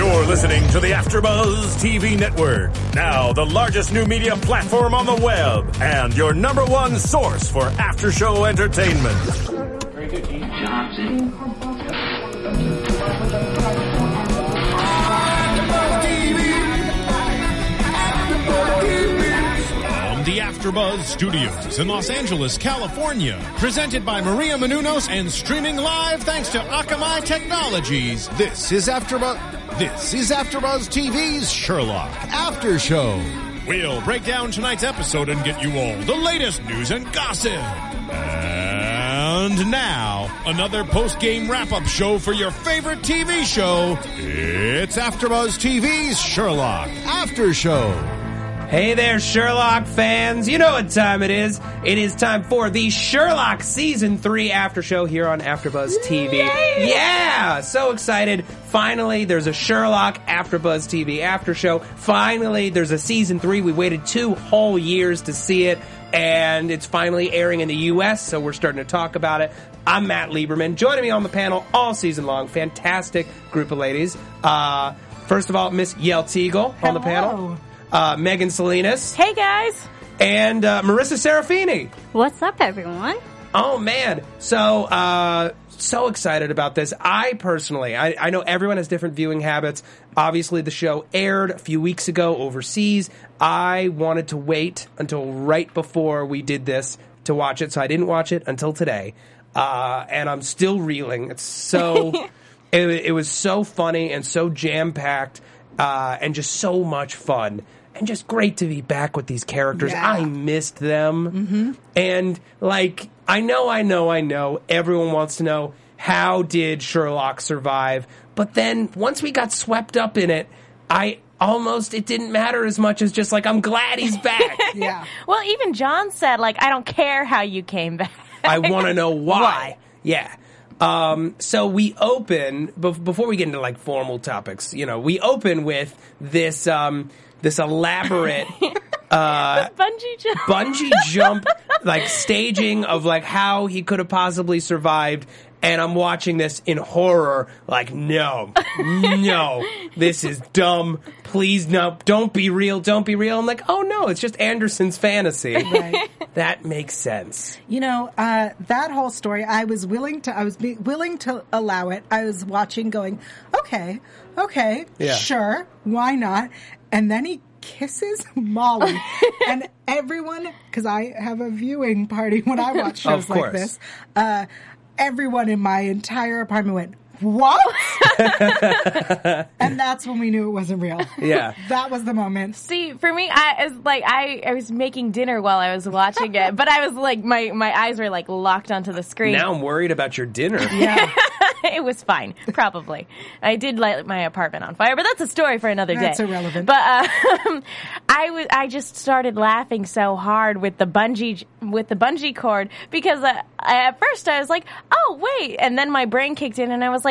You're listening to the AfterBuzz TV Network, now the largest new media platform on the web, and your number one source for after-show entertainment. From the AfterBuzz Studios in Los Angeles, California, presented by Maria Menounos and streaming live thanks to Akamai Technologies. This is AfterBuzz. This is AfterBuzz TV's Sherlock After Show. We'll break down tonight's episode and get you all the latest news and gossip. And now, another post-game wrap-up show for your favorite TV show. It's AfterBuzz TV's Sherlock After Show. Hey there, Sherlock fans. You know what time it is. It is time for the Sherlock Season 3 After Show here on AfterBuzz TV. Yeah! So excited. Finally, there's a Sherlock AfterBuzz TV After Show. Finally, there's a Season 3. We waited two whole years to see it, and it's finally airing in the U.S., so we're starting to talk about it. I'm Matt Lieberman. Joining me on the panel all season long. Fantastic group of ladies. Uh, first of all, Miss Yael Tygiel on the panel. Uh, Megan Salinas. Hey guys. And uh, Marissa Serafini. What's up, everyone? Oh man, so uh, so excited about this. I personally, I, I know everyone has different viewing habits. Obviously, the show aired a few weeks ago overseas. I wanted to wait until right before we did this to watch it, so I didn't watch it until today. Uh, and I'm still reeling. It's so, it, it was so funny and so jam packed, uh, and just so much fun. And just great to be back with these characters. Yeah. I missed them. And like, I know, I know, I know, everyone wants to know how did Sherlock survive? But then once we got swept up in it, I almost, it didn't matter as much as just like, I'm glad he's back. Yeah. Well, even John said, like, I don't care how you came back. I want to know why. Why? Yeah. Um, so we open bef- before we get into like formal topics. You know, we open with this um, this elaborate Bungee jump. bungee jump like staging of like how he could have possibly survived and I'm watching this in horror like no no this is dumb please no don't be real don't be real I'm like oh no it's just Anderson's fantasy Right. that makes sense You know, uh, that whole story, I was willing to, I was be- willing to allow it. I was watching going, okay, okay, Yeah. sure, why not? And then he kisses Molly. And everyone, cause I have a viewing party when I watch shows like this, uh, everyone in my entire apartment went, what? and that's when we knew it wasn't real. yeah That was the moment. See, for me, I was like, I, I was making dinner while I was watching it, but I was like, my, my eyes were like locked onto the screen. now I'm worried about your dinner Yeah. it was fine, probably. I did light my apartment on fire, but that's a story for another day. That's irrelevant. But uh, I was, I just started laughing so hard with the bungee with the bungee cord because uh, I, at first I was like, oh wait, and then my brain kicked in and I was like,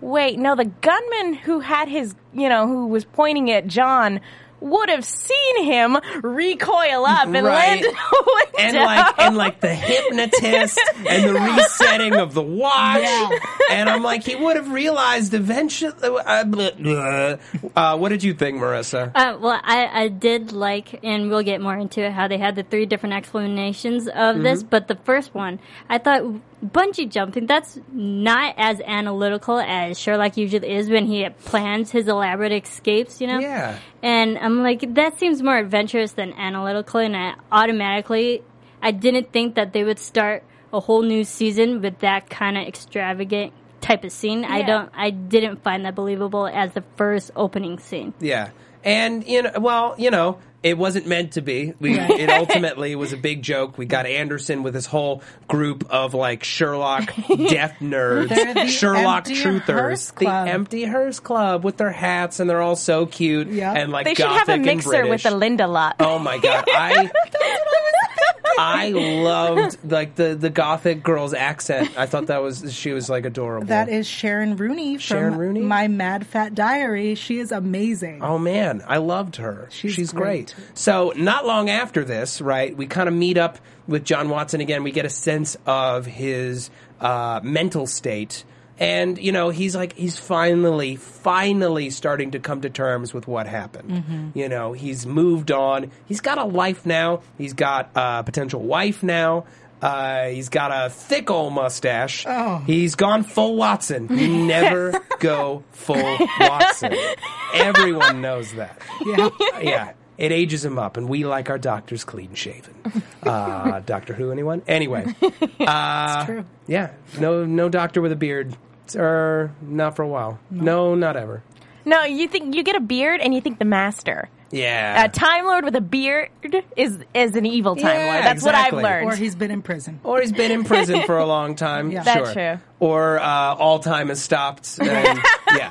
wait, no, the gunman who had his, you know, who was pointing at John. Would have seen him recoil up and Right. land and window. like and like the hypnotist and the resetting of the watch Yeah. and I'm like he would have realized eventually uh, blah, blah. uh, what did you think Marissa Uh, well, I, I did like, and we'll get more into it, how they had the three different explanations of this. But the first one, I thought bungee jumping, that's not as analytical as Sherlock usually is when he plans his elaborate escapes, you know? Yeah. And I'm like, that seems more adventurous than analytical, and I automatically, I didn't think that they would start a whole new season with that kind of extravagant type of scene. I don't, I didn't find that believable as the first opening scene. yeah and you know well you know it wasn't meant to be. We, it ultimately was a big joke. We got Anderson with his whole group of like Sherlock death nerds, They're the Sherlock Empty truthers, Hearse the Empty Hearse Club with their hats, and they're all so cute Yep. and like They should gothic have a mixer with the Linda lot. Oh my god, I I loved like the the gothic girl's accent. I thought that was she was like adorable. That is Sharon Rooney from Sharon Rooney? My Mad Fat Diary. She is amazing. Oh man, I loved her. She's, She's great. great. So not long after this, right, we kind of meet up with John Watson again. We get a sense of his uh, mental state And you know he's like he's finally, finally starting to come to terms with what happened. Mm-hmm. You know he's moved on. He's got a life now. He's got a potential wife now. Uh, he's got a thick old mustache. Oh. He's gone full Watson. You never go full Watson. Everyone knows that. Yeah. Yeah. It ages him up, and we like our doctors clean shaven. Uh, Doctor Who, anyone? Anyway, It's true. yeah, no, no doctor with a beard, or not for a while. No, not ever. No, you think you get a beard and you think the master. Yeah, A Time Lord with a beard is is an evil Time Yeah, Lord. That's exactly. what I've learned. Or he's been in prison. or he's been in prison for a long time. Yeah. That's sure. true. Or uh, all time has stopped. And, yeah.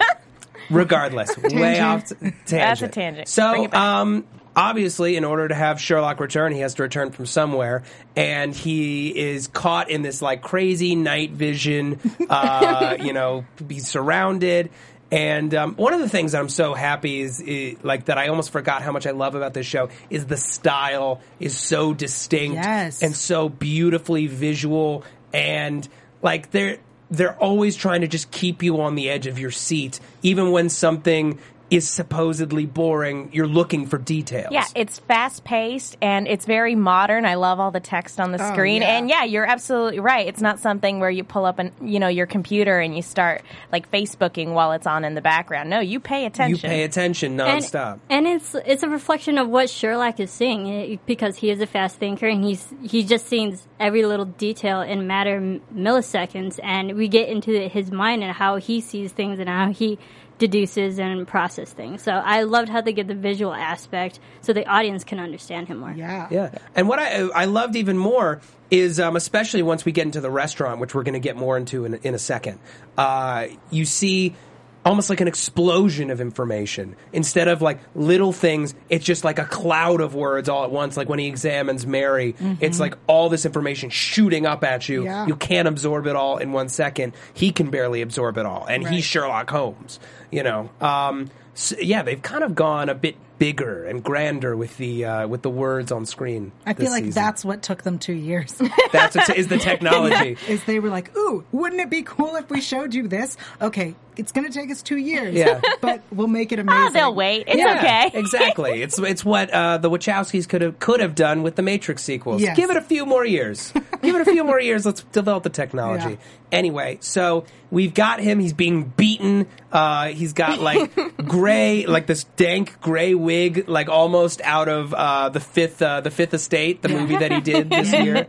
Regardless, way off t- tangent. That's a tangent. So, um, obviously, in order to have Sherlock return, he has to return from somewhere, and he is caught in this like crazy night vision. Uh, you know, he's surrounded. And um, one of the things that I'm so happy is, is like that I almost forgot how much I love about this show is the style is so distinct Yes. and so beautifully visual and like they're they're always trying to just keep you on the edge of your seat even when something is supposedly boring you're looking for details Yeah, it's fast paced and it's very modern. I love all the text on the Oh, screen. yeah. And yeah, you're absolutely right. It's not something where you pull up an you know your computer and you start like Facebooking while it's on in the background. No, you pay attention. you attention. pay attention and, nonstop and it's it's a reflection of what Sherlock is seeing eh, because he is a fast thinker and he's he just sees every little detail in matter m- milliseconds and we get into his mind and how he sees things and how he deduces and process things. So I loved how they get the visual aspect so the audience can understand him more. Yeah. Yeah, and what I I loved even more is um, especially once we get into the restaurant, which we're going to get more into in, in a second. Uh, you see. Almost like an explosion of information. Instead of like little things, it's just like a cloud of words all at once. Like when he examines Mary, it's like all this information shooting up at you. Yeah. You can't absorb it all in one second. He can barely absorb it all. And Right. he's Sherlock Holmes, you know. Um, so, yeah, they've kind of gone a bit bigger and grander with the uh, with the words on screen. I feel like season. that's what took them two years. that's what is the technology. is they were like, "Ooh, wouldn't it be cool if we showed you this?" Okay, it's going to take us two years, Yeah. but we'll make it amazing. Oh, they'll wait. It's Yeah, okay. exactly. It's it's what uh, the Wachowskis could have could have done with the Matrix sequels. Yes. Give it a few more years. Give it a few more years. Let's develop the technology. Yeah. Anyway, so we've got him. He's being beaten. Uh, he's got like gray, like this dank gray wig, like almost out of uh, the fifth uh, the Fifth Estate, the movie that he did this year.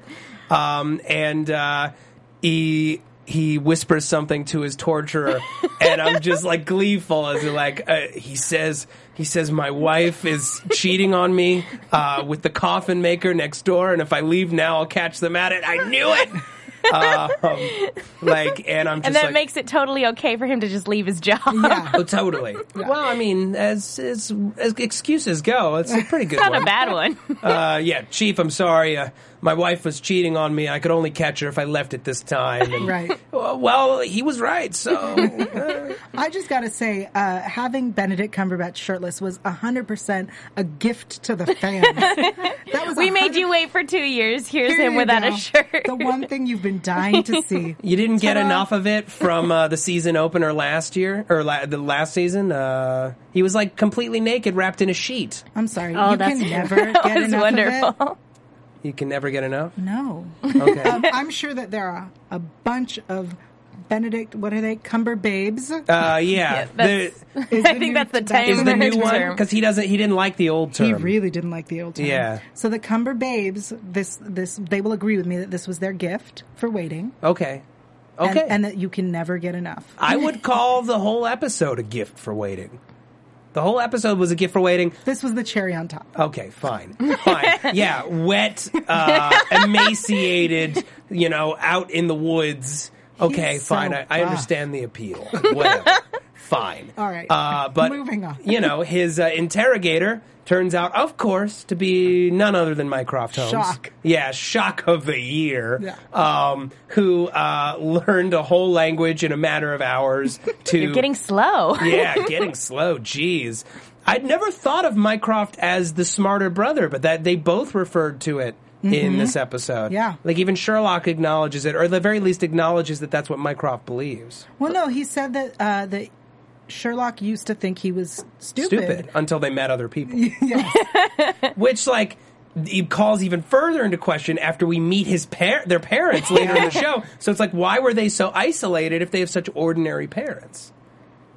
Um, and uh, he he whispers something to his torturer, and I'm just like gleeful as he like uh, he says he says my wife is cheating on me uh, with the coffin maker next door, and if I leave now, I'll catch them at it. I knew it. Um, like, and I'm just and that like, makes it totally okay for him to just leave his job. Yeah. Oh, totally. Well, I mean, as, as as excuses go, it's a pretty good Not one. a bad one. Uh, yeah, Chief, I'm sorry. Uh, my wife was cheating on me. I could only catch her if I left at this time. And, Right. Well, he was right. So uh, I just got to say, uh, having Benedict Cumberbatch shirtless was 100% a gift to the fans. That was we made you wait for two years. Here's Here him without go. a shirt. The one thing you've been dying to see. you didn't get Ta-da. enough of it from uh, the season opener last year or la- the last season. Uh, he was like completely naked, wrapped in a sheet. I'm sorry. Oh, you that's can true. never that get was enough wonderful. of it. You can never get enough. No. Okay. Um, I'm sure that there are a bunch of Benedict, what are they? Cumber babes? Uh, yeah, that's- the, I the think new- that's the that's is the new one because he doesn't. He didn't like the old term. He really didn't like the old term. Yeah. So the Cumber babes, this this they will agree with me that this was their gift for waiting. Okay. and- Okay. And, that you can never get enough. I would call the whole episode a gift for waiting. The whole episode was a gift for waiting. This was the cherry on top. Okay, fine, fine. Yeah, wet, uh, emaciated. You know, out in the woods. Okay, He's so fine. I, I understand the appeal. Whatever. Fine. All right. Uh, but Moving on. you know, his uh, interrogator turns out, of course, to be none other than Mycroft Holmes. Shock. Yeah, shock of the year. Yeah. Um, who uh, learned a whole language in a matter of hours to You're getting slow. yeah, getting slow. Jeez, I'd never thought of Mycroft as the smarter brother, but that they both referred to it in this episode. Yeah. like even Sherlock acknowledges it, or at the very least acknowledges that that's what Mycroft believes. Well, no, he said that uh, that Sherlock used to think he was stupid. Stupid until they met other people. Which like he calls even further into question after we meet his par- their parents later in the show. So it's like, why were they so isolated if they have such ordinary parents?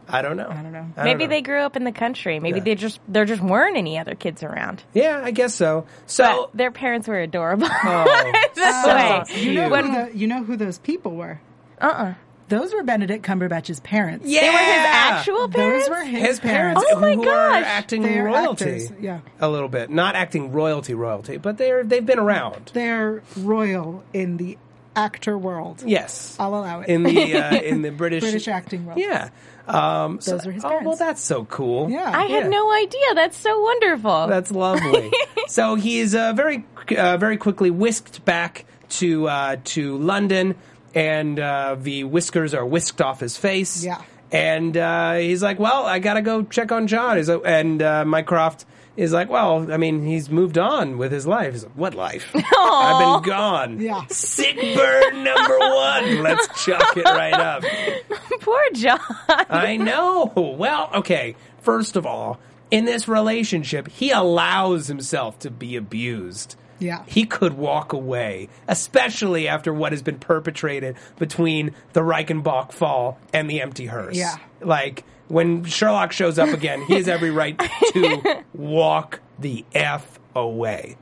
I don't know. I don't know. Maybe they grew up in the country. Maybe Yeah. they just there just weren't any other kids around. Yeah, I guess so. So But their parents were adorable. oh, This so way. you know cute. who the, you know who those people were? Uh uh Those were Benedict Cumberbatch's parents. yeah, They were his actual parents. Those were his, his parents, Oh my who are gosh. acting They're royalty, actors, yeah. a little bit, not acting royalty, royalty, but they're they've been around. They're royal in the actor world. Yes, I'll allow it. in the uh, in the British British acting world. Yeah, um, so- Those were his parents. Oh well, that's so cool. Yeah. I had no idea. That's so wonderful. That's lovely. so he's uh, very, uh, very quickly whisked back to uh, to London, and uh, the whiskers are whisked off his face. Yeah. And uh, he's like, "Well, I gotta go check on John." He's like, and uh, Mycroft is like, "Well, I mean, he's moved on with his life." He's like, "What life? I've been gone. Yeah. Sick burn number one. Let's chalk it right up." Poor John. I know. Well, okay. First of all, in this relationship, he allows himself to be abused. Yeah. He could walk away, especially after what has been perpetrated between the Reichenbach fall and the empty hearse. Yeah. Like, when Sherlock shows up again, he has every right to walk the F away.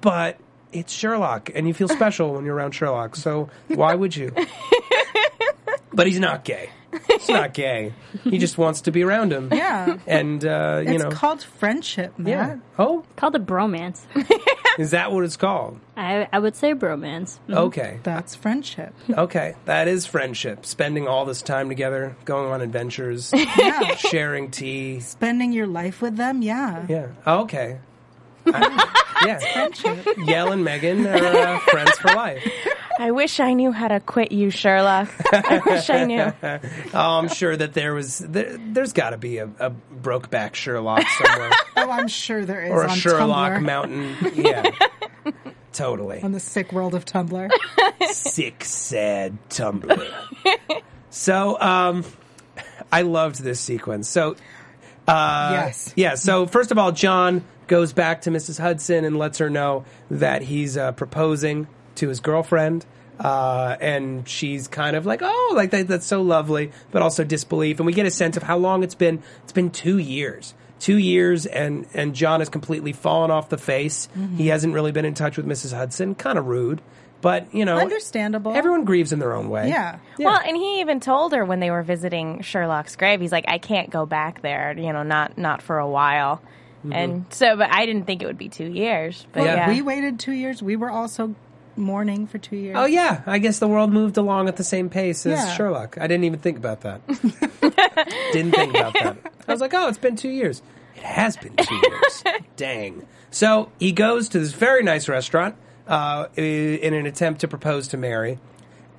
But it's Sherlock, and you feel special when you're around Sherlock, so why would you? But he's not gay. He's not gay. He just wants to be around him. Yeah. And, uh, you It's know. called friendship, Matt. yeah. Oh, Called a bromance. is that what it's called? I, I would say bromance. Okay. That's friendship. Okay. That is friendship. Spending all this time together, going on adventures, Yeah. sharing tea. Spending your life with them, yeah. Yeah. Okay. I- yeah. Yael and Megan are uh, friends for life. I wish I knew how to quit you, Sherlock. I wish I knew. Oh, I'm sure that there was, there, there's got to be a, a Brokeback Sherlock somewhere. Oh, I'm sure there is or a on Sherlock Tumblr. Mountain. Yeah. totally. On the sick world of Tumblr. sick, sad Tumblr. so, um, I loved this sequence. So, uh, yes. yeah. So, first of all, John goes back to Mrs. Hudson and lets her know that he's uh, proposing to his girlfriend. Uh, and she's kind of like, oh, like that, that's so lovely, but also disbelief. And we get a sense of how long it's been. It's been two years. Two years, and, and John has completely fallen off the face. He hasn't really been in touch with Mrs. Hudson. Kind of rude, but you know, Understandable. Everyone grieves in their own way. Yeah. Well, and he even told her when they were visiting Sherlock's grave, he's like, I can't go back there, you know, not not for a while. And so, but I didn't think it would be two years. But Yeah. yeah, We waited two years. We were also mourning for two years. Oh yeah, I guess the world moved along at the same pace as Yeah. Sherlock. I didn't even think about that. didn't think about that. I was like, oh, it's been two years. It has been two years. Dang. So he goes to this very nice restaurant uh, in an attempt to propose to Mary,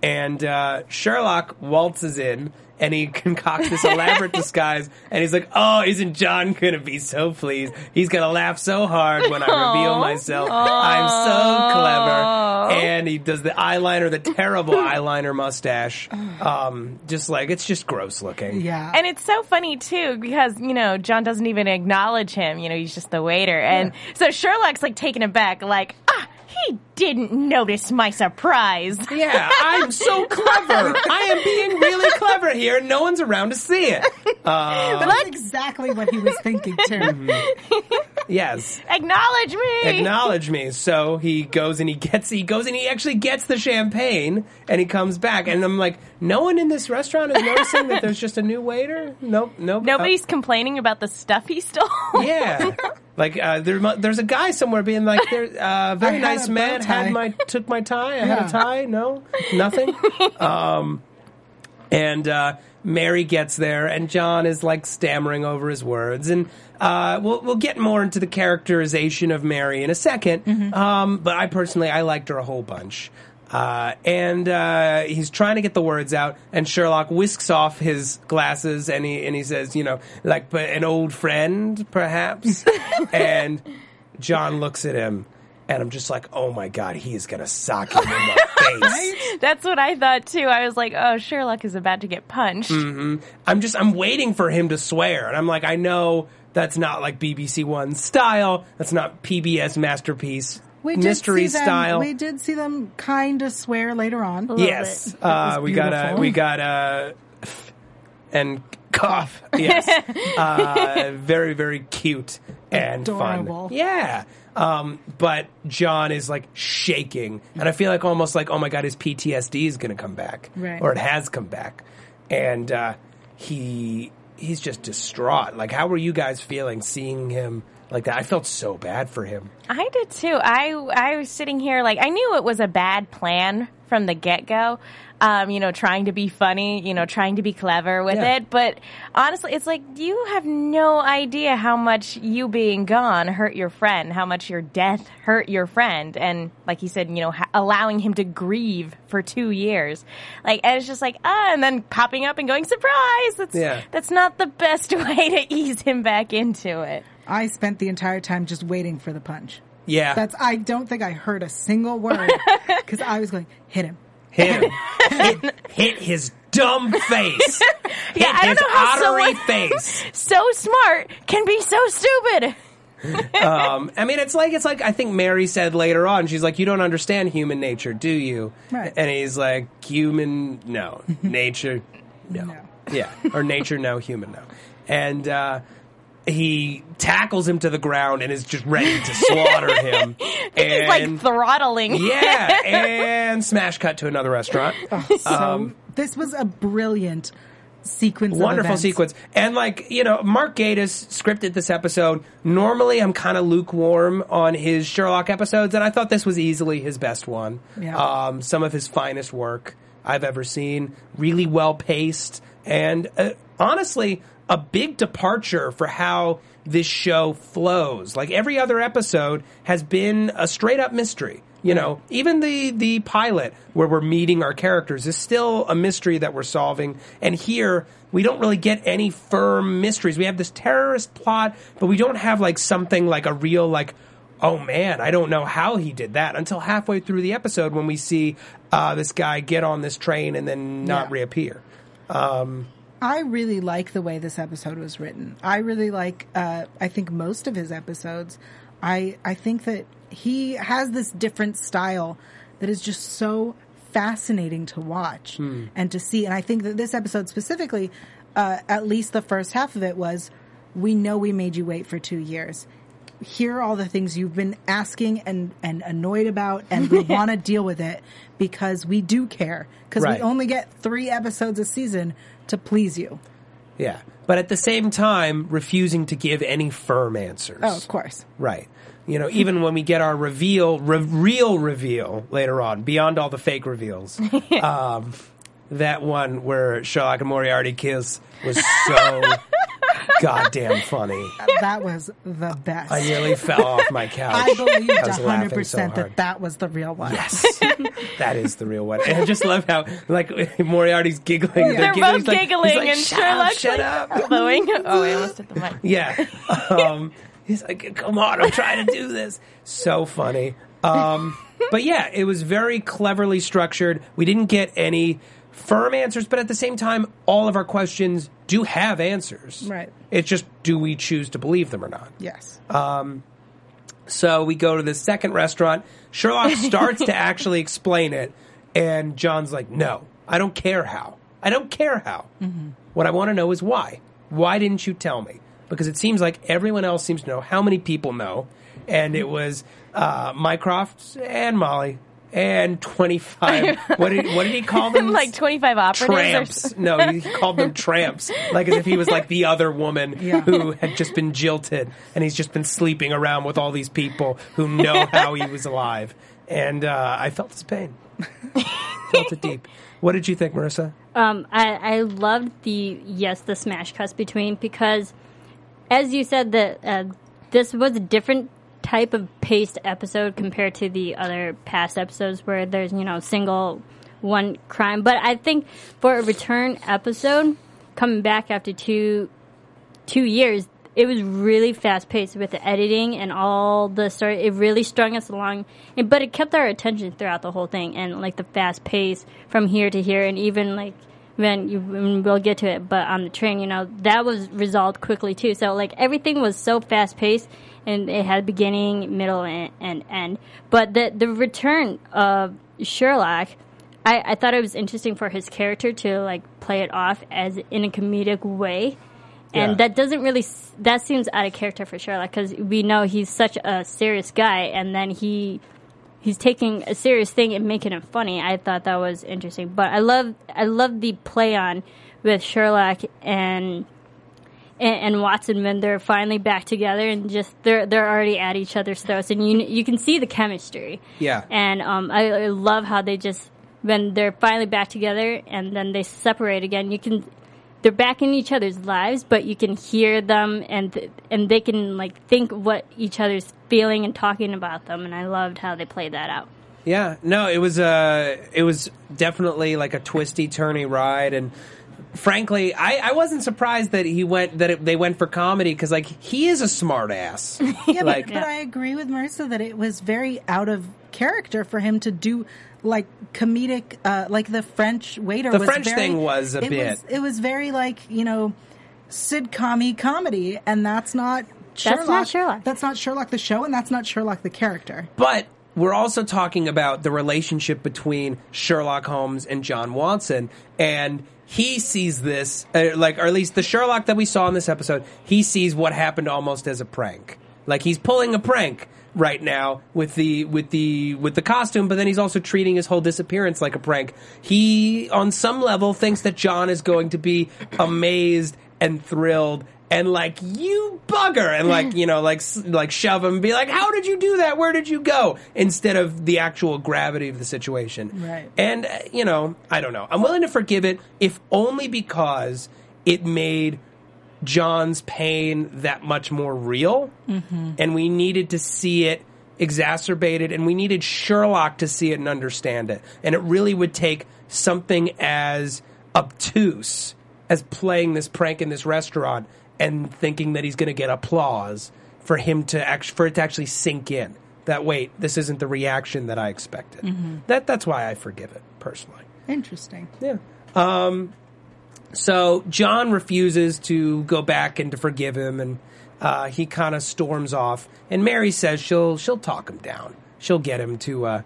and uh, Sherlock waltzes in. And he concocts this elaborate disguise, and he's like, "Oh, isn't John gonna be so pleased? He's gonna laugh so hard when I reveal myself. I'm so clever." And he does the eyeliner, the terrible eyeliner mustache. Um, just like it's just gross looking. Yeah. And it's so funny too because you know John doesn't even acknowledge him. You know he's just the waiter, and so Sherlock's like taken aback, like ah, he didn't notice my surprise. Yeah, I'm so clever. I am being really clever here, and no one's around to see it. Uh, That's exactly what he was thinking too. Yes. Acknowledge me. acknowledge me. So he goes and he gets he goes and he actually gets the champagne and he comes back and I'm like, no one in this restaurant is noticing that there's just a new waiter. Nope, nope. Nobody's complaining about the stuff he stole. Uh, yeah. Like uh, there, there's a guy somewhere being like, "There, uh, very nice man had my took my tie. I had a tie. No, nothing." um, and uh, Mary gets there, and John is like stammering over his words, and uh, we'll we'll get more into the characterization of Mary in a 2nd Mm-hmm. Um, but I personally I liked her a whole bunch. Uh, and uh, he's trying to get the words out, and Sherlock whisks off his glasses, and he and he says, you know, like "But an old friend, perhaps. and John looks at him, and I'm just like, oh my god, he is gonna sock him in the face. That's what I thought too. I was like, oh, Sherlock is about to get punched. I'm just I'm waiting for him to swear, and I'm like, I know that's not like BBC One style. That's not PBS masterpiece We did mystery see them, style. We did see them kind of swear later on. little yes, bit. uh, we got a we got a and cough. Yes, uh, very very cute and Adorable. fun. Yeah. Um, but John is like shaking, and I feel like almost like, oh my god, his PTSD is going to come back, Right. or it has come back, and uh, he he's just distraught. Like, how were you guys feeling seeing him like that? I felt so bad for him. I did too. I I was sitting here like I knew it was a bad plan from the get go. Um, you know, trying to be funny, you know, trying to be clever with Yeah. it. But honestly, it's like you have no idea how much you being gone hurt your friend, how much your death hurt your friend, and like he said, you know, ha- allowing him to grieve for two years, like and it's just like ah, and then popping up and going surprise. That's Yeah. that's not the best way to ease him back into it. I spent the entire time just waiting for the punch. Yeah, That's. I don't think I heard a single word because I was going, hit him. hit him, hit, hit his dumb face. Yeah, hit I don't know how someone- face. So smart can be so stupid. Um, I mean, it's like it's like I think Mary said later on. She's like, "You don't understand human nature, do you?" Right. And he's like, "Human, no. Nature, no. No. Yeah, or nature, no. Human, no." And uh, he tackles him to the ground and is just ready to slaughter him. He's like throttling. yeah, and smash cut to another restaurant. So this was a brilliant sequence. wonderful events. sequence and like you know mark gatiss scripted this episode normally i'm kind of lukewarm on his sherlock episodes and i thought this was easily his best one Yeah. um, some of his finest work i've ever seen really well paced and uh, honestly a big departure for how this show flows like every other episode has been a straight up mystery you know, even the the pilot where we're meeting our characters is still a mystery that we're solving. And here we don't really get any firm mysteries. We have this terrorist plot, but we don't have like something like a real like oh man, I don't know how he did that until halfway through the episode when we see uh, this guy get on this train and then not Yeah. reappear. I really like the way this episode was written. I really like. Uh, I think most of his episodes. I I think that he has this different style that is just so fascinating to watch Hmm. and to see. And I think that this episode specifically, uh, at least the first half of it was, we know we made you wait for two years. Here are all the things you've been asking and, and annoyed about, and we want to deal with it because we do care. Because Right. we only get three episodes a season to please you. Yeah. But at the same time, refusing to give any firm answers. Oh, of course. Right. You know, even when we get our reveal, re- real reveal later on, beyond all the fake reveals, um, that one where Sherlock and Moriarty kiss was so goddamn funny. That was the best. I nearly fell off my couch. I believed I 100% so that that was the real one. Yes, that is the real one. And I just love how like Moriarty's giggling. They're giggling. both He's like- giggling like, and shut Sherlock's up, shut like up. elbowing. Oh, I almost hit the mic. Yeah. Um, he's like, come on, I'm trying to do this. So funny. Um, but yeah, it was very cleverly structured. We didn't get any firm answers, but at the same time, all of our questions do have answers. Right. It's just, do we choose to believe them or not? Yes. Um, So we go to the second restaurant. Sherlock starts to actually explain it, and John's like, "No, I don't care how. I don't care how. What I want to know is why. Why didn't you tell me? Because it seems like everyone else seems to know. How many people know? And it was uh, Mycroft and Molly and twenty five. what did what did he call them? like 25 operatives or tramps. No, he called them tramps, like as if he was like the other woman Yeah. who had just been jilted, and he's just been sleeping around with all these people who know how he was alive. And uh, I felt his pain, felt it deep. What did you think, Marissa? Um, I, I loved the yes, the smash cuts between because, as you said, that uh, this was a different type of paced episode compared to the other past episodes where there's you know single one crime. But I think for a return episode coming back after two two years, it was really fast paced with the editing and all the story. It really strung us along, but it kept our attention throughout the whole thing and like the fast pace from here to here, and even like when you when we'll get to it, but on the train, you know, that was resolved quickly too. So like everything was so fast paced, and it had beginning, middle, and, and end. But the the return of Sherlock. I, I thought it was interesting for his character to like play it off as in a comedic way and Yeah. that doesn't really that seems out of character for Sherlock because we know he's such a serious guy, and then he he's taking a serious thing and making it funny. I thought that was interesting, but I love I love the play on with Sherlock and. And, and Watson, when they're finally back together, and just they're they're already at each other's throats, and you you can see the chemistry. Yeah. And um, I, I love how they just when they're finally back together and then they separate again. You can they're back in each other's lives, but you can hear them and th- and they can like think what each other's feeling and talking about them. And I loved how they played that out. Yeah, no, it was uh it was definitely like a twisty, turny ride, and frankly, I, I wasn't surprised that he went that it, they went for comedy because like he is a smart ass. Yeah, like but, but I agree with Marissa that it was very out of character for him to do like comedic, uh, like the French waiter. The was French very- thing was a it bit. Was, it was very like you know sitcom comedy, and that's not. Sherlock. That's not Sherlock. That's not Sherlock the show, and that's not Sherlock the character. But we're also talking about the relationship between Sherlock Holmes and John Watson, and he sees this, uh, like, or at least the Sherlock that we saw in this episode, he sees what happened almost as a prank. Like he's pulling a prank right now with the with the with the costume, but then he's also treating his whole disappearance like a prank. He, on some level, thinks that John is going to be amazed and thrilled and like you bugger and like you know like like shove him and be like how did you do that? Where did you go? Instead of the actual gravity of the situation. Right. and uh, you know i don't know. I'm willing to forgive it if only because it made john's pain that much more real. And we needed to see it exacerbated and we needed sherlock to see it and understand it. And it really would take something as obtuse as playing this prank in this restaurant and thinking that he's going to get applause for him to act- for it to actually sink in that wait this isn't the reaction that I expected. That that's why I forgive it personally. Interesting. Yeah. Um, so John refuses to go back and to forgive him, and uh, he kind of storms off. And Mary says she'll she'll talk him down. She'll get him to uh,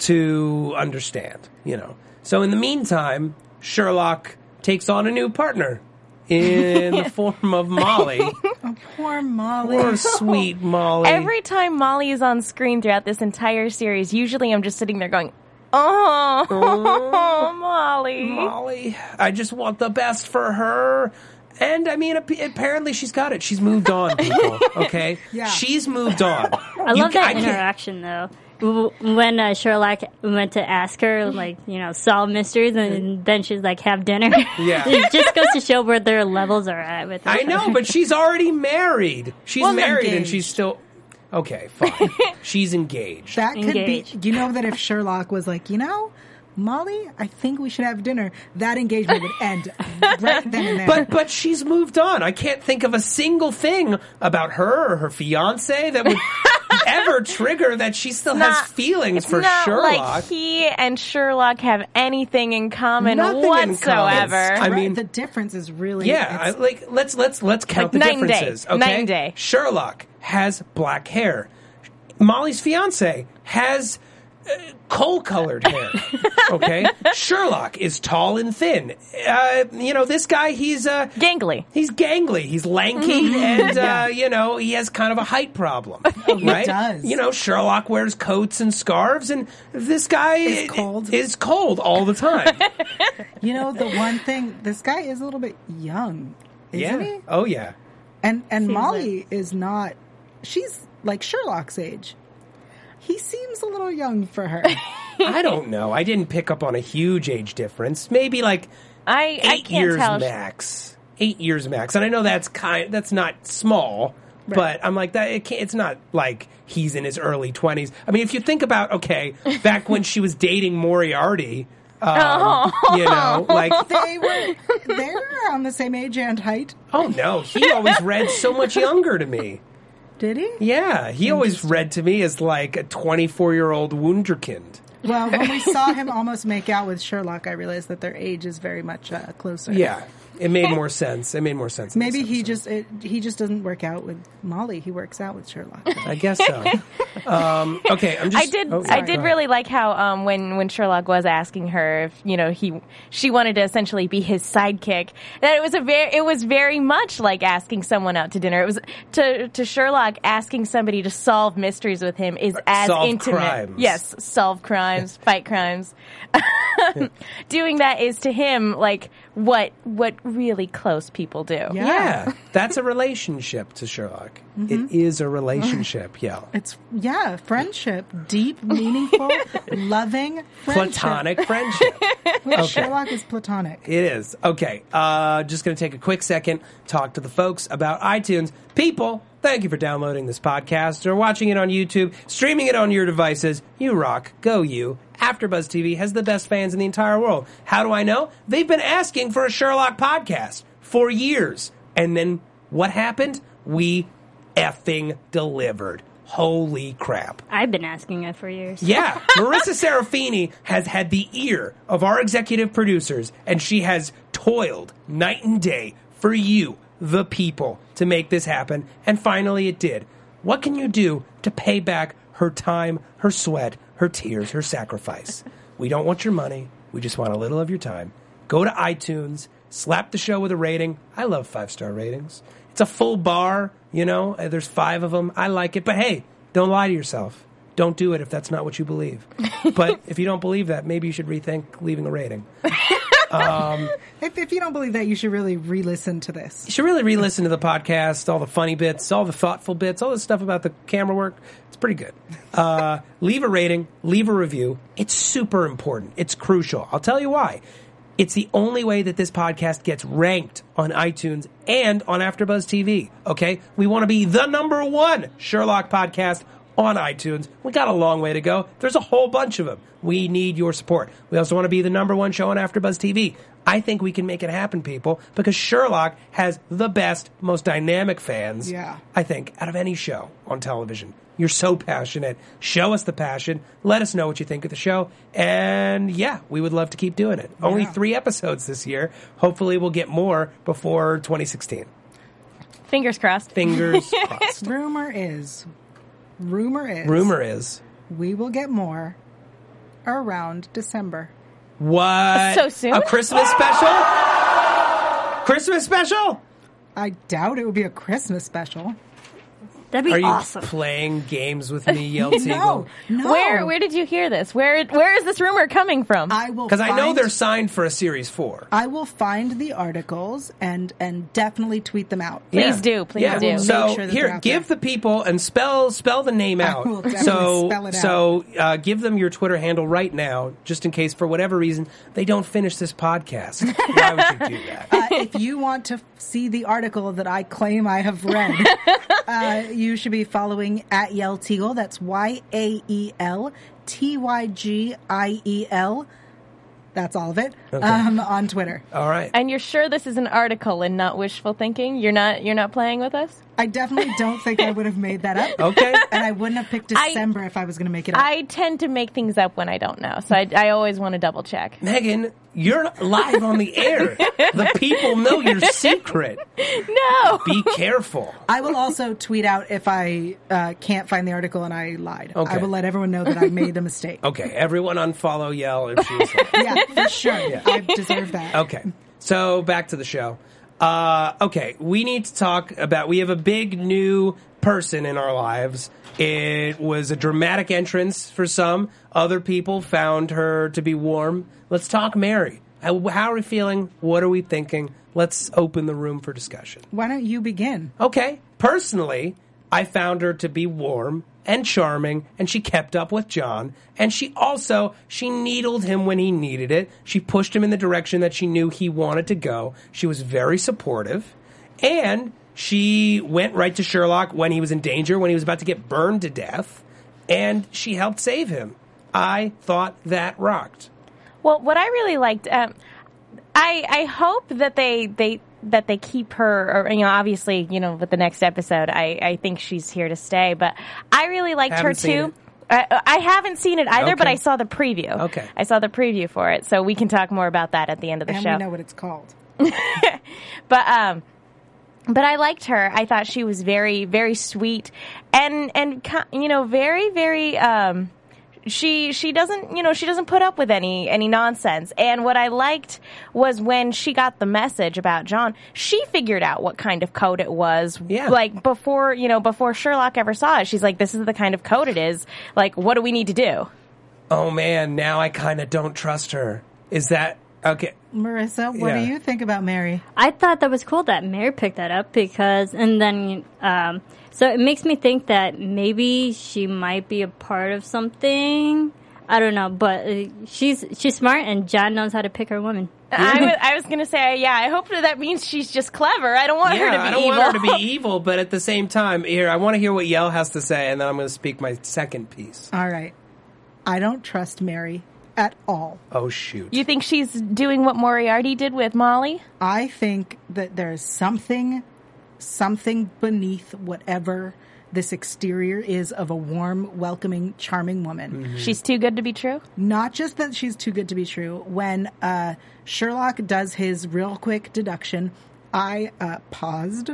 to understand. You know. So in the meantime, Sherlock takes on a new partner in the form of Molly. Poor Molly. Poor sweet Molly. Every time Molly is on screen throughout this entire series, usually I'm just sitting there going, "Oh, oh. Molly." Molly. I just want the best for her. And I mean, apparently she's got it. She's moved on, people. Okay, Yeah. she's moved on. I love that interaction though. W- When uh, Sherlock went to ask her, like, you know, solve mysteries, and then she's like, have dinner. Yeah. it just goes to show where their levels are at with I know, but she's already married. She's Well, married, and engaged. she's still okay. Fine, she's engaged. That could Engaged. be. You know that if Sherlock was like, you know, Molly, I think we should have dinner. That engagement would end right then and there. But but she's moved on. I can't think of a single thing about her or her fiance that would ever trigger that she still has Not- feelings it's for not Sherlock. like he and Sherlock have anything in common Nothing in common. whatsoever. I Right, mean- the difference is really Yeah, I, like let's let's let's count Like the night and day. differences. Okay, Night and day. Sherlock has black hair. Molly's fiance has uh, coal-colored hair. Okay, Sherlock is tall and thin. Uh, you know, this guy he's uh, Gangly. He's gangly. He's lanky, and uh, you know he has kind of a height problem. right? does. You know, Sherlock wears coats and scarves, and this guy Is cold. Is cold all the time. you know the one thing. This guy is a little bit young, isn't yeah. he? Oh yeah. And and Molly is not. She's like Sherlock's age. He seems a little young for her. I don't know. I didn't pick up on a huge age difference. Maybe like I I eight can't years tell. max. Eight years max, and I know that's kind. That's not small, but I'm like that. It can't, it's not like he's in his early twenties. I mean, if you think about okay, back when she was dating Moriarty, Um, You know, like They were they were around the same age and height. oh no, he always read so much younger to me. Did he? Yeah, he always read to me as like a 24 year old wunderkind. Well, when we saw him almost make out with Sherlock, I realized that their age is very much uh, closer. Yeah, it made more sense. It made more sense. Maybe he just it, he just doesn't work out with Molly. He works out with Sherlock. I guess so. um, okay, I'm just. I did. oh, I sorry, did go really like how um, when when Sherlock was asking her if you know he she wanted to essentially be his sidekick. That it was a very it was very much like asking someone out to dinner. It was to to Sherlock asking somebody to solve mysteries with him is as solve intimate. crimes. Yes, solve crimes, fight crimes. Doing that is to him like what what really close people do. Yeah. Yeah, that's a relationship to Sherlock. Mm-hmm. It is a relationship. Yeah, It's yeah, friendship, deep, meaningful, loving, friendship. platonic friendship. Okay. Sherlock is platonic. It is. Okay. Uh, just going to take a quick second, talk to the folks about iTunes. People, thank you for downloading this podcast or watching it on YouTube, streaming it on your devices. You rock. Go you. AfterBuzz TV has the best fans in the entire world. How do I know? They've been asking for a Sherlock podcast for years. And then what happened? We effing delivered. Holy crap. I've been asking it for years. Yeah, Marissa Serafini has had the ear of our executive producers, and she has toiled night and day for you, the people, to make this happen. And finally, it did. What can you do to pay back her time, her sweat, her tears, her sacrifice? We don't want your money. We just want a little of your time. Go to iTunes, slap the show with a rating. I love five star ratings. It's a full bar, you know, uh, there's five of them. I like it. But hey, don't lie to yourself. Don't do it if that's not what you believe. but if you don't believe that, maybe you should rethink leaving a rating. If, if you don't believe that, you should really re-listen to this. You should really re-listen to the podcast, all the funny bits, all the thoughtful bits, all the stuff about the camera work. It's pretty good. Uh, leave a rating, leave a review. It's super important. It's crucial. I'll tell you why. It's the only way that this podcast gets ranked on iTunes and on AfterBuzz TV. Okay, we want to be the number one Sherlock podcast on iTunes. We got a long way to go. There's a whole bunch of them. We need your support. We also want to be the number one show on AfterBuzz TV. I think we can make it happen, people, because Sherlock has the best, most dynamic fans. Yeah. I think out of any show on television. You're so passionate. Show us the passion. Let us know what you think of the show. And yeah, we would love to keep doing it. Only Yeah. three episodes this year. Hopefully, we'll get more before 2016. Fingers crossed. Fingers crossed. Rumor is, rumor is, Rumor is we will get more around December. what? So soon? A Christmas special? Christmas special? I doubt it would be a Christmas special. That'd be Are you awesome. playing games with me, Yael No, no. Where where did you hear this? Where where is this rumor coming from? I will Because I know find- they're signed for a series four. I will find the articles and and definitely tweet them out. Please do, please yeah. do. So sure here, give there. the people and spell spell the name out. will definitely so spell it out. so uh, give them your Twitter handle right now, just in case for whatever reason they don't finish this podcast. Why would you do that? Uh, if you want to see the article that I claim I have read, uh, you should be following at Yael Tygiel. That's Y A E L T Y G I E L. That's all of it um, on Twitter. All right. and you're sure this is an article and not wishful thinking? You're not you're not playing with us? I definitely don't think I would have made that up. Okay. And I wouldn't have picked I- December if I was going to make it up. I tend to make things up when I don't know, so I, I always want to double check. Megan, you're live on the air. The people know your secret. No. Be careful. I will also tweet out if I uh, can't find the article and I lied. Okay. I will let everyone know that I made a mistake. Okay, everyone unfollow Yael if she's like, Yeah, for sure. Yeah. I deserve that. Okay. So back to the show. Uh, okay, we need to talk about. We have a big new person in our lives. It was a dramatic entrance for some. Other people found her to be warm. Let's talk Mary. How, how are we feeling? What are we thinking? Let's open the room for discussion. Why don't you begin? Okay. Personally, I found her to be warm and charming and she kept up with John and she also she needled him when he needed it. She pushed him in the direction that she knew he wanted to go. She was very supportive and she went right to Sherlock when he was in danger, when he was about to get burned to death, and she helped save him. I thought that rocked. Well, what I really liked, um, I I hope that they they that they keep her. Or, you know, obviously, you know, with the next episode, I I think she's here to stay. But I really liked her Haven't seen too. I, I haven't seen it either, but I saw the preview. Okay. I saw the preview for it, so we can talk more about that at the end of the and show. we know what it's called. but um but I liked her. I thought she was very very sweet and and you know very very um she she doesn't you know she doesn't put up with any any nonsense and what i liked was when she got the message about john she figured out what kind of code it was Yeah. like before you know before sherlock ever saw it she's like this is the kind of code it is like what do we need to do Oh man, now I kind of don't trust her. Is that okay? Marissa, what Yeah. do you think about Mary? I thought that was cool that Mary picked that up because, and then, um, so it makes me think that maybe she might be a part of something. I don't know, but uh, she's she's smart and John knows how to pick her woman. I, was, I was gonna say yeah i hope that that means she's just clever i don't want her to be I don't evil want her to be evil, but at the same time, here I want to hear what Yael has to say, and then I'm going to speak my second piece. All right. I don't trust Mary at all. Oh shoot! You think she's doing what Moriarty did with Molly? I think that there's something, something beneath whatever this exterior is of a warm, welcoming, charming woman. She's too good to be true. Not just that she's too good to be true. When uh, Sherlock does his real quick deduction, I uh, paused,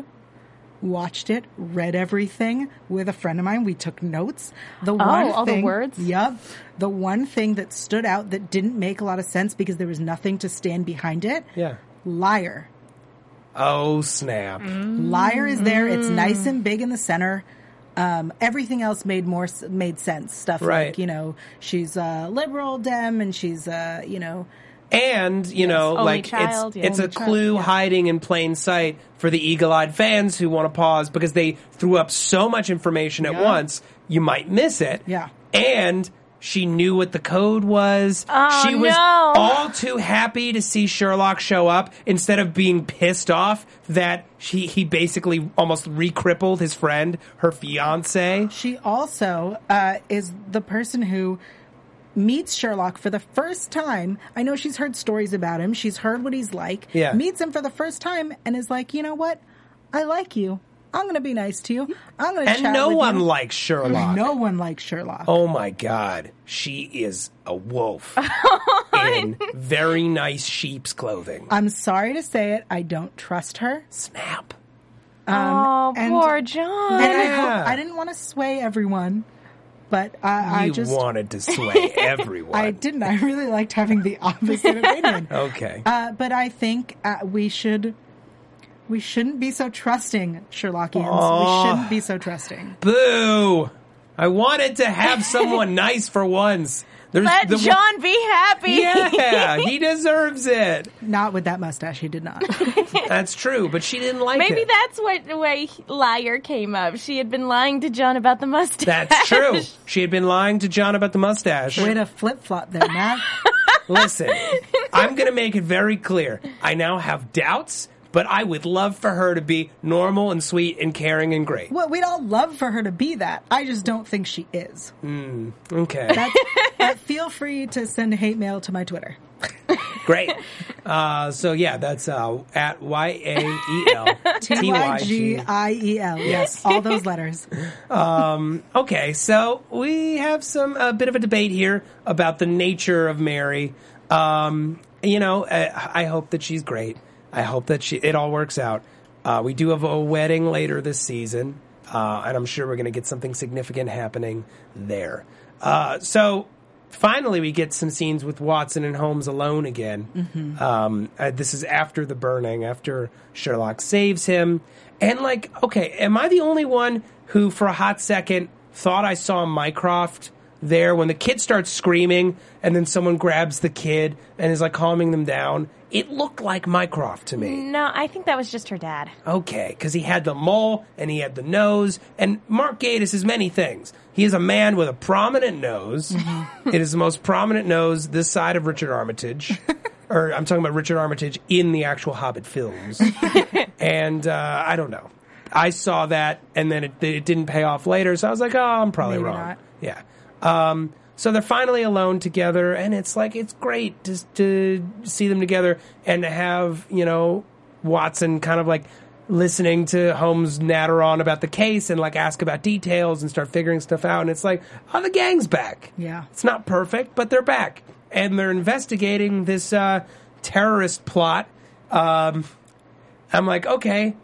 watched it, read everything with a friend of mine. We took notes. The one Oh, all the words? Yep. The one thing that stood out that didn't make a lot of sense because there was nothing to stand behind it. yeah. Liar. Oh snap! Liar is there. It's nice and big in the center. Um, everything else made more made sense. Stuff Right. like you know she's a liberal dem and she's uh, you know And you know, Only like child, it's yeah. it's a Only child, clue yeah. hiding in plain sight for the eagle-eyed fans who want to pause because they threw up so much information at Yeah. once. You might miss it. Yeah. And she knew what the code was. Oh, she was no. all too happy to see Sherlock show up instead of being pissed off that she he basically almost re-crippled his friend, her fiance. She also uh, is the person who meets Sherlock for the first time. I know she's heard stories about him. She's heard what he's like. Yeah. Meets him for the first time and is like, you know what? I like you. I'm going to be nice to you. I'm going to show you. And chat no with one you. likes Sherlock. No one likes Sherlock. Oh my god, she is a wolf in very nice sheep's clothing. I'm sorry to say it. I don't trust her. Snap. oh, and- poor John. And I Yeah. hope I didn't want to sway everyone, but I, I just wanted to sway everyone. I didn't. I really liked having the opposite opinion. Okay. Uh, but I think uh, we should we shouldn't be so trusting, Sherlockians. We shouldn't be so trusting. Boo! I wanted to have someone nice for once. There's Let the- John be happy. Yeah, he deserves it. Not with that mustache. He did not. That's true, but she didn't like Maybe it. Maybe that's what the way liar came up. She had been lying to John about the mustache. That's true. She had been lying to John about the mustache. Way to flip flop there, Matt. Listen, I'm going to make it very clear. I now have doubts, but I would love for her to be normal and sweet and caring and great. well, we'd all love for her to be that. I just don't think she is. Okay. That's, uh, feel free to send hate mail to my Twitter. Great. Uh, so yeah, that's uh, at Y A E L T Y G I E L. Yes, all those letters. Okay, so we have some a bit of a debate here about the nature of Mary. Um, you know, I, I hope that she's great. I hope that she it all works out. Uh, we do have a wedding later this season, uh, and I'm sure we're going to get something significant happening there. Uh, so finally, we get some scenes with Watson and Holmes alone again. Um, uh, this is after the burning, after Sherlock saves him, and like, okay, am I the only one who, for a hot second, thought I saw Mycroft? there when the kid starts screaming and then someone grabs the kid and is like calming them down. It looked like Mycroft to me. No, I think that was just her dad. Okay, because he had the mole and he had the nose, and Mark Gatiss is many things. He is a man with a prominent nose. It is the most prominent nose this side of Richard Armitage. or I'm talking about Richard Armitage in the actual Hobbit films. and uh, I don't know. I saw that, and then it, it didn't pay off later, so I was like, oh, I'm probably Maybe wrong. not. Yeah. Um, So they're finally alone together, and it's like it's great to to see them together and to have you know Watson kind of like listening to Holmes natter on about the case and like ask about details and start figuring stuff out. And it's like, oh, the gang's back. Yeah. It's not perfect, but they're back. And they're investigating this uh, terrorist plot. Um, I'm like, okay.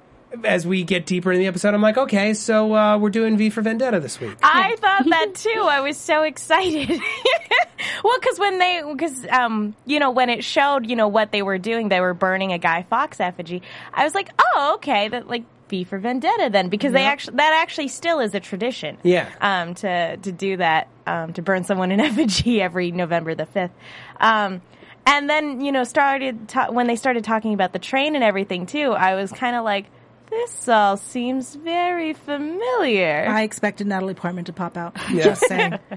As we get deeper in the episode, I'm like, okay, so uh, we're doing V for Vendetta this week. I thought that too. I was so excited. well, because when they, because um, you know, when it showed, you know, what they were doing, they were burning a Guy Fawkes effigy. I was like, oh, okay, that like V for Vendetta then, because they actually that actually still is a tradition. Yeah. Um, to to do that, um, to burn someone in effigy every November the fifth. Um. And then, you know, started ta- when they started talking about the train and everything too. I was kind of like, this all seems very familiar. I expected Natalie Portman to pop out. Yeah. Just saying.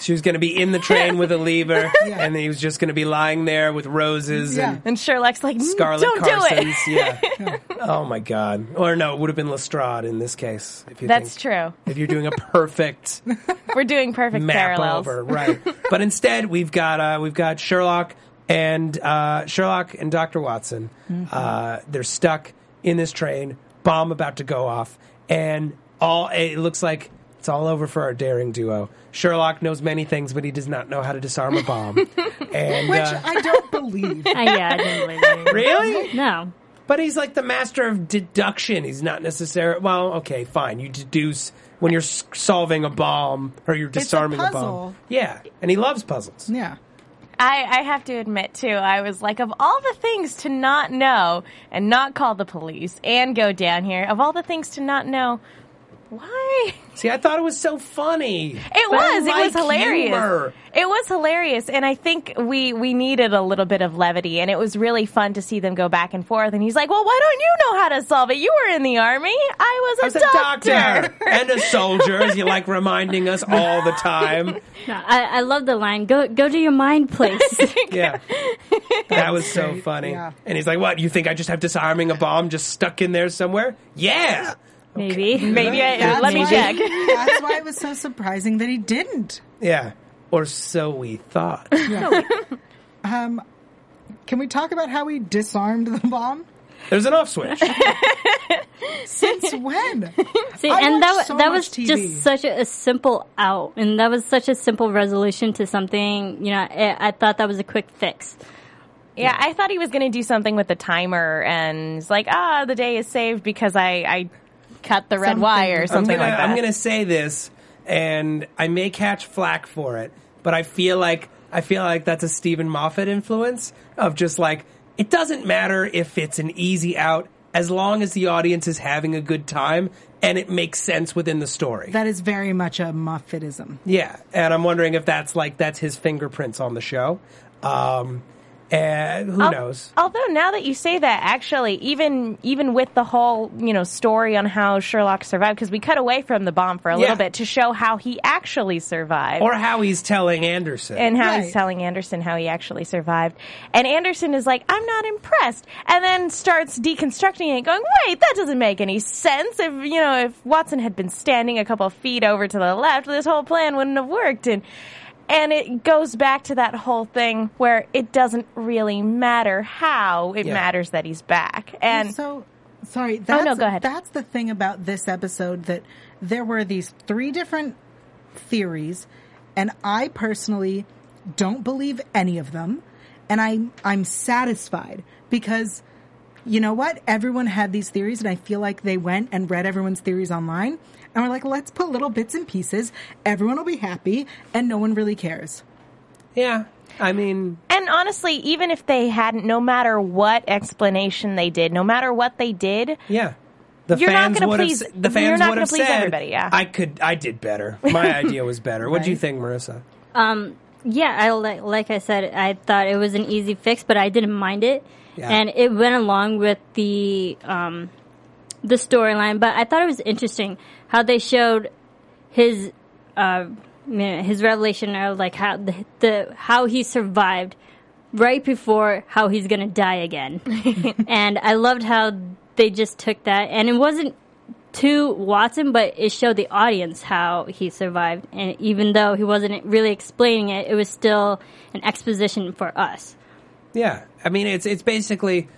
She was going to be in the train with a lever, and he was just going to be lying there with roses Yeah. and and Sherlock's like, Scarlet Scarlett don't Carson's. do it. Yeah. Oh my God. Or no, it would have been Lestrade in this case. If you That's think, true. If you're doing a perfect We're doing perfect map parallels. over, right? but instead, we've got uh, we've got Sherlock and uh, Sherlock and Doctor Watson. Uh, they're stuck in this train. Bomb about to go off, and all it looks like it's all over for our daring duo. Sherlock knows many things, but he does not know how to disarm a bomb. and Which uh, I don't believe. Uh, yeah, I didn't believe it. really, No. But he's like the master of deduction. He's not necessarily. Well, okay, fine. You deduce when you're solving a bomb or you're disarming a, bomb. Yeah, and he loves puzzles. Yeah. I, I have to admit too, I was like, of all the things to not know and not call the police and go down here, of all the things to not know, why? See, I thought it was so funny. It But I was. it was hilarious. humor. It was hilarious, and I think we we needed a little bit of levity, and it was really fun to see them go back and forth. And he's like, "Well, why don't you know how to solve it? You were in the army. I was a, I was a doctor and a soldier, as you like reminding us all the time. No, I, I love the line. Go go to your mind place. Yeah, that was so funny. yeah. And he's like, "What? You think I just have disarming a bomb just stuck in there somewhere? Yeah." Maybe. Maybe I, That's let me why- check. That's why it was so surprising that he didn't. Yeah. Or so we thought. Can we talk about how he disarmed the bomb? There's an off switch. Since when? See, I and that so that was TV. just such a, a simple out, and that was such a simple resolution to something. You know, I, I thought that was a quick fix. Yeah, I thought he was going to do something with the timer, and it's like, ah, the day is saved because I I cut the red Something. wire or I'm I'm something gonna, like that. I'm gonna say this, and I may catch flack for it, but I feel like I feel like that's a Steven Moffat influence of just like it doesn't matter if it's an easy out as long as the audience is having a good time and it makes sense within the story. That is very much a Moffatism. yeah, and I'm wondering if that's like that's his fingerprints on the show. Um, and who Al- knows? Although now that you say that, actually, even even with the whole you know story on how Sherlock survived, because we cut away from the bomb for a Yeah. little bit to show how he actually survived. Or how he's telling Anderson. and how Right. he's telling Anderson how he actually survived. And Anderson is like, I'm not impressed. And then starts deconstructing it, going, wait, that doesn't make any sense. If, you know, if Watson had been standing a couple of feet over to the left, this whole plan wouldn't have worked. And, and it goes back to that whole thing where it doesn't really matter how, it Yeah. matters that he's back. And so sorry. That's, Oh, no, go ahead. That's the thing about this episode that there were these three different theories, and I personally don't believe any of them, and I I'm satisfied because you know what? Everyone had these theories, and I feel like they went and read everyone's theories online, and we're like, let's put little bits and pieces. Everyone will be happy, and no one really cares. yeah, I mean, And honestly, even if they hadn't, no matter what explanation they did, no matter what they did, Yeah. The You're not fans gonna would have please- s- the fans you're not would have please said, everybody, yeah. I could I did better. My idea was better. What do you think, Marissa? Um, Yeah, I like, like I said, I thought it was an easy fix, but I didn't mind it, Yeah. and it went along with the um, the storyline. But I thought it was interesting how they showed his uh, his revelation of like how the, the how he survived right before how he's gonna die again, and I loved how they just took that, and it wasn't to Watson, but it showed the audience how he survived. And even though he wasn't really explaining it, it was still an exposition for us. Yeah, I mean it's it's basically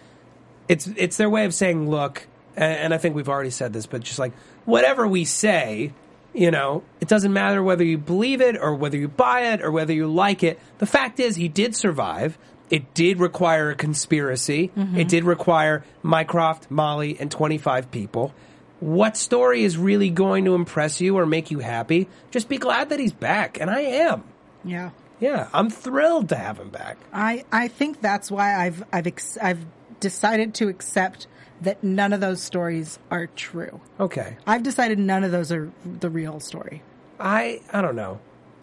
it's it's their way of saying, look, a- and I think we've already said this, but just like whatever we say, you know, it doesn't matter whether you believe it or whether you buy it or whether you like it. The fact is, he did survive. It did require a conspiracy. Mm-hmm. It did require Mycroft, Molly, and 25 people. What story is really going to impress you or make you happy? Just be glad that he's back, and I am. Yeah. Yeah, I'm thrilled to have him back. I, I think that's why I've I've ex- I've decided to accept that none of those stories are true. Okay. I've decided none of those are the real story. I I don't know.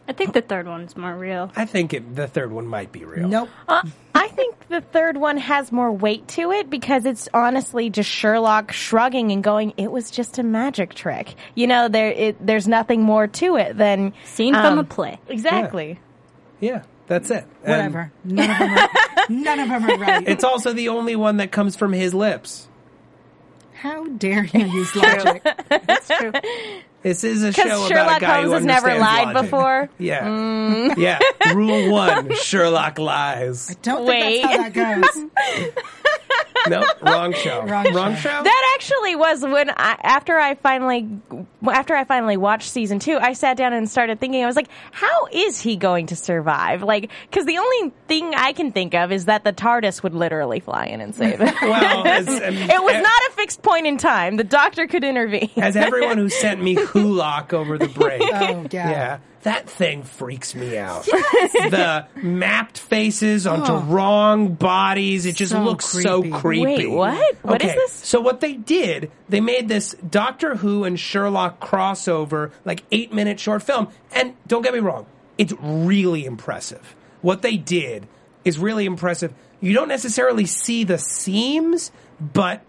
I think the third one's more real. I think it, the third one might be real. Nope. Uh, I think the third one has more weight to it because it's honestly just Sherlock shrugging and going, "It was just a magic trick." You know, there it, there's nothing more to it than Scene from um, a play. Exactly. Yeah, that's it. And Whatever. None of them are none of them are right. It's also the only one that comes from his lips. How dare you use logic? That's true. This is a show Because about Sherlock a guy Holmes who has never lied logic. before. Yeah, mm. yeah. Rule one: Sherlock lies. I don't Wait. think that's how that goes. No, wrong show. Wrong show. show. That actually was when I, after I finally after I finally watched season two, I sat down and started thinking. I was like, "How is he going to survive?" Like, because the only thing I can think of is that the TARDIS would literally fly in and save him. well, as, um, it was eh, not a fixed point in time. The doctor could intervene. as everyone who sent me Wholock over the break. Oh, yeah. Yeah, that thing freaks me out. the mapped faces onto oh. wrong bodies. It just So looks so creepy. creepy. Wait, what? What is okay, this? So what they did, they made this Doctor Who and Sherlock crossover, like eight minute short film. And don't get me wrong, it's really impressive. What they did is really impressive. You don't necessarily see the seams, but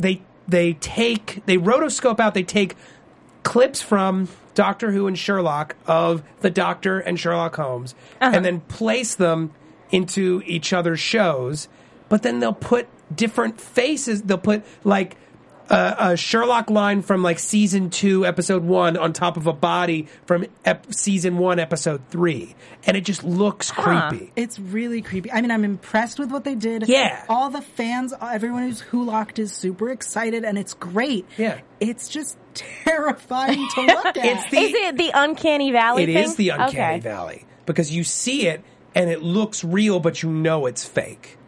they they take they rotoscope out. They take clips from Doctor Who and Sherlock of the Doctor and Sherlock Holmes, and uh-huh. then place them into each other's shows. But then they'll put different faces. They'll put like a, a Sherlock line from like season two, episode one, on top of a body from ep- season one, episode three, and it just looks creepy. It's really creepy. I mean, I'm impressed with what they did. Yeah. All the fans, everyone who's Who Locked is super excited, and it's great. Yeah. It's just terrifying to look at. It's the- is it the uncanny valley? It thing? is the uncanny Okay. valley because you see it and it looks real, but you know it's fake.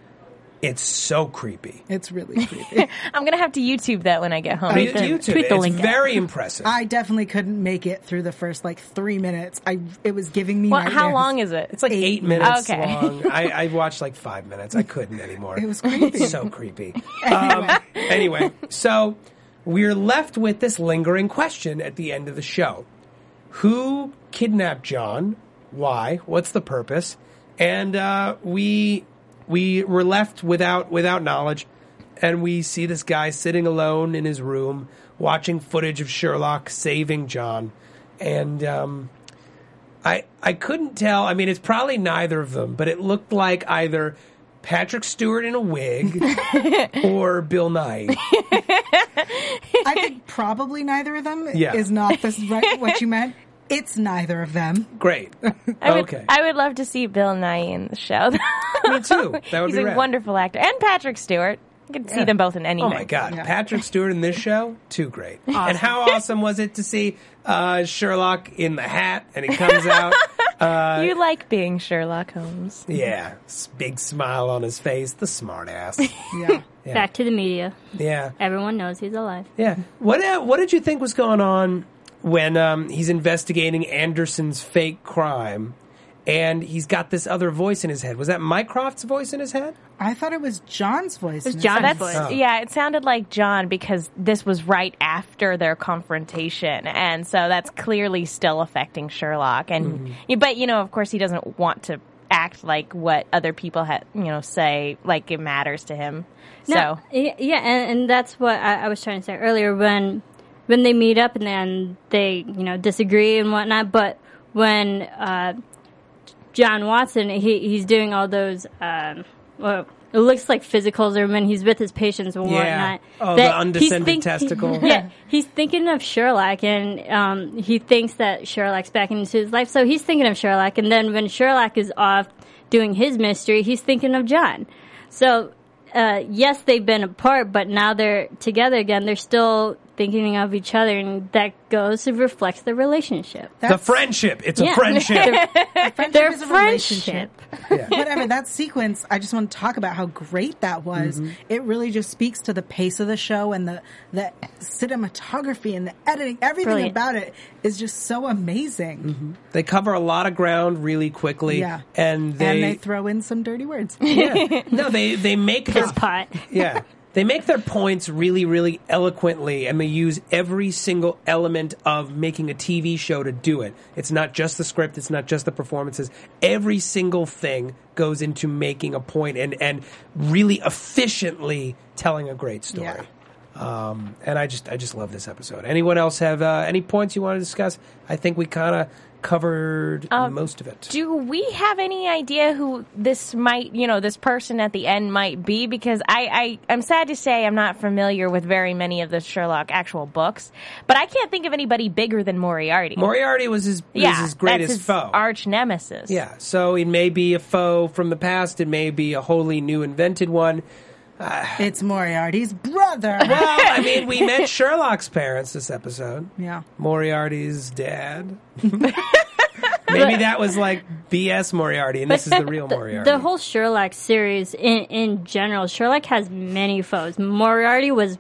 It's so creepy. It's really creepy. I'm gonna have to YouTube that when I get home. Tweet, YouTube tweet it. the It's link out. very impressive. I definitely couldn't make it through the first like three minutes. I it was giving me. Well, how long is it? it's like eight, Eight. minutes Okay. long. I, I watched like five minutes. I couldn't anymore. It was creepy. so creepy. Um, anyway, so we're left with this lingering question at the end of the show: Who kidnapped John? Why? What's the purpose? And uh, we we were left without without knowledge, and we see this guy sitting alone in his room watching footage of Sherlock saving John, and um, I I couldn't tell. I mean, it's probably neither of them, but it looked like either Patrick Stewart in a wig or Bill Nye. I think probably neither of them Yeah. is not this right what you meant. It's neither of them. Great. I would, okay. I would love to see Bill Nye in the show. Me too. That would He's be a rad. wonderful actor, and Patrick Stewart. I could see Yeah. them both in anything. Oh my God, Yeah. Patrick Stewart in this show, too great. And how awesome was it to see uh, Sherlock in the hat and he comes out? Uh, you like being Sherlock Holmes. yeah, s- big smile on his face, the smart ass. Yeah. Yeah. Back to the media. Yeah, Everyone knows he's alive. yeah. What uh, what did you think was going on when um, he's investigating Anderson's fake crime? And he's got this other voice in his head. Was that Mycroft's voice in his head? I thought it was John's voice. It was John's voice. Oh. yeah. It sounded like John because this was right after their confrontation, and so that's clearly still affecting Sherlock. And Mm-hmm. but you know, of course, he doesn't want to act like what other people ha- you know say like it matters to him. No, So yeah, and, and that's what I, I was trying to say earlier when when they meet up and then they you know disagree and whatnot. But when uh, John Watson he he's doing all those um, well it looks like physicals or when he's with his patients and Yeah. whatnot. Oh, the undescended testicle. Yeah, he's thinking of Sherlock, and um, he thinks that Sherlock's back into his life. So he's thinking of Sherlock, and then when Sherlock is off doing his mystery, he's thinking of John. So uh, yes, they've been apart, but now they're together again. They're still thinking of each other, and that goes and reflects the relationship. the friendship. It's a Yeah. friendship. Friendship Their is a relationship. friendship. Whatever that sequence, I just want to talk about how great that was. Mm-hmm. It really just speaks to the pace of the show and the the cinematography and the editing. Everything Brilliant. about it is just so amazing. they cover a lot of ground really quickly. Yeah, And they, and they throw in some dirty words. yeah. no, they they make their His pot. yeah. They make their points really, really eloquently, and they use every single element of making a TV show to do it. It's not just the script, it's not just the performances. Every single thing goes into making a point and, and really efficiently telling a great story. Yeah. Um, and I just, I just love this episode. Anyone else have uh, any points you want to discuss? I think we kind of covered uh, most of it. Do we have any idea who this might, you know, this person at the end might be? Because I, I, I'm sad to say I'm not familiar with very many of the Sherlock actual books, but I can't think of anybody bigger than Moriarty. Moriarty was his, was yeah, his greatest that's his foe. arch nemesis. Yeah, so it may be a foe from the past, it may be a wholly new invented one. It's Moriarty's brother. Well, I mean, we met Sherlock's parents this episode. yeah. Moriarty's dad. Maybe that was like BS Moriarty, and this is the real Moriarty. The whole Sherlock series in in general, Sherlock has many foes. Moriarty was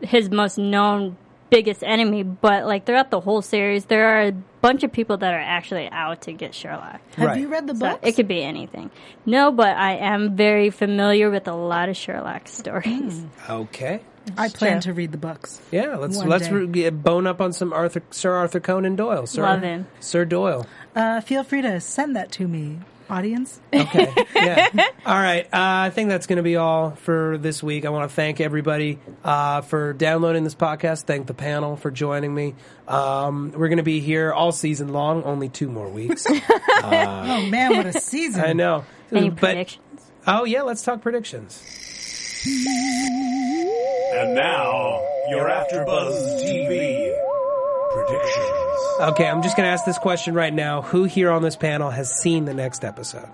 his most known biggest enemy, but like throughout the whole series, there are a bunch of people that are actually out to get Sherlock. Have Right. you read the So book? it could be anything. No, but I am very familiar with a lot of Sherlock stories. okay. I plan true. to read the books. Yeah, let's let's re- bone up on some Arthur Sir Arthur Conan Doyle. Sir, Love him. Sir Doyle. Uh, feel free to send that to me, audience. Okay. Yeah. all right. Uh, I think that's going to be all for this week. I want to thank everybody uh, for downloading this podcast. Thank the panel for joining me. Um, we're going to be here all season long. Only two more weeks. oh man, what a season! I know. Any But- predictions? Oh yeah, let's talk predictions. And now, your AfterBuzz TV predictions. Okay, I'm just going to ask this question right now. Who here on this panel has seen the next episode?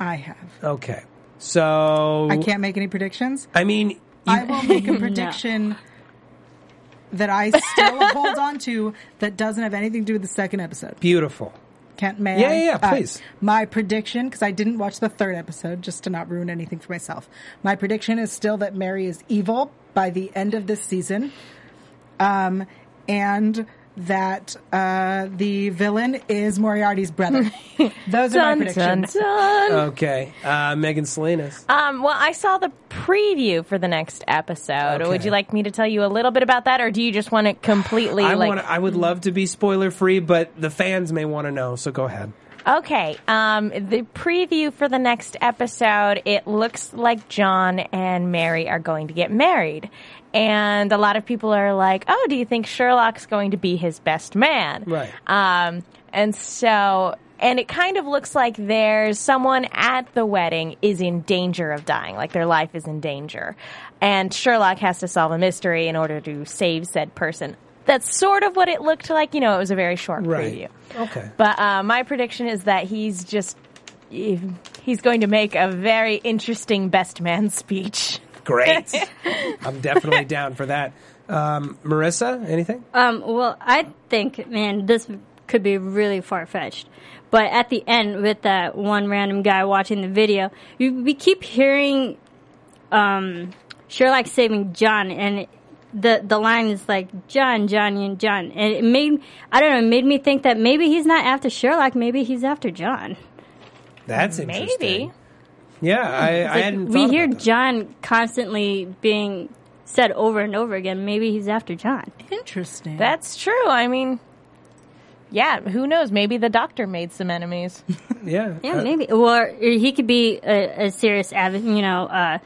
I have. Okay. So I can't make any predictions. I mean, you, I will make a prediction that I still hold on to that doesn't have anything to do with the second episode. beautiful. Can't may Yeah, I? yeah, yeah, Uh, please. my prediction, because I didn't watch the third episode, just to not ruin anything for myself. My prediction is still that Mary is evil by the end of this season, um, and that uh, the villain is Moriarty's brother. Those are my Dun, dun, predictions. dun. Okay, uh, Megan Salinas. Um, well, I saw the preview for the next episode. Okay. Would you like me to tell you a little bit about that, or do you just want to completely I like? want. I would love to be spoiler free, but the fans may want to know. So go ahead. Okay. Um, the preview for the next episode, it looks like John and Mary are going to get married. And a lot of people are like, oh, do you think Sherlock's going to be his best man? Right. Um, and so, and it kind of looks like there's someone at the wedding is in danger of dying, like their life is in danger. And Sherlock has to solve a mystery in order to save said person. That's sort of what it looked like. You know, it was a very short preview. Okay. But uh, my prediction is that he's just he's going to make a very interesting best man speech. Great. I'm definitely down for that. Um, Marissa, anything? Um, well, I think, man, this could be really far fetched. But at the end, with that one random guy watching the video, you, we keep hearing um, Sherlock saving John, and it, the the line is like John, John, and John, and it made I don't know, it made me think that maybe he's not after Sherlock, maybe he's after John. That's interesting. Maybe. Yeah, I, I Like, hadn't. we hear about that. John constantly being said over and over again. Maybe he's after John. Interesting. That's true. I mean, yeah, who knows? Maybe the doctor made some enemies. Yeah. Yeah, Uh, maybe. Or he could be a, a serious, avid, you know, uh,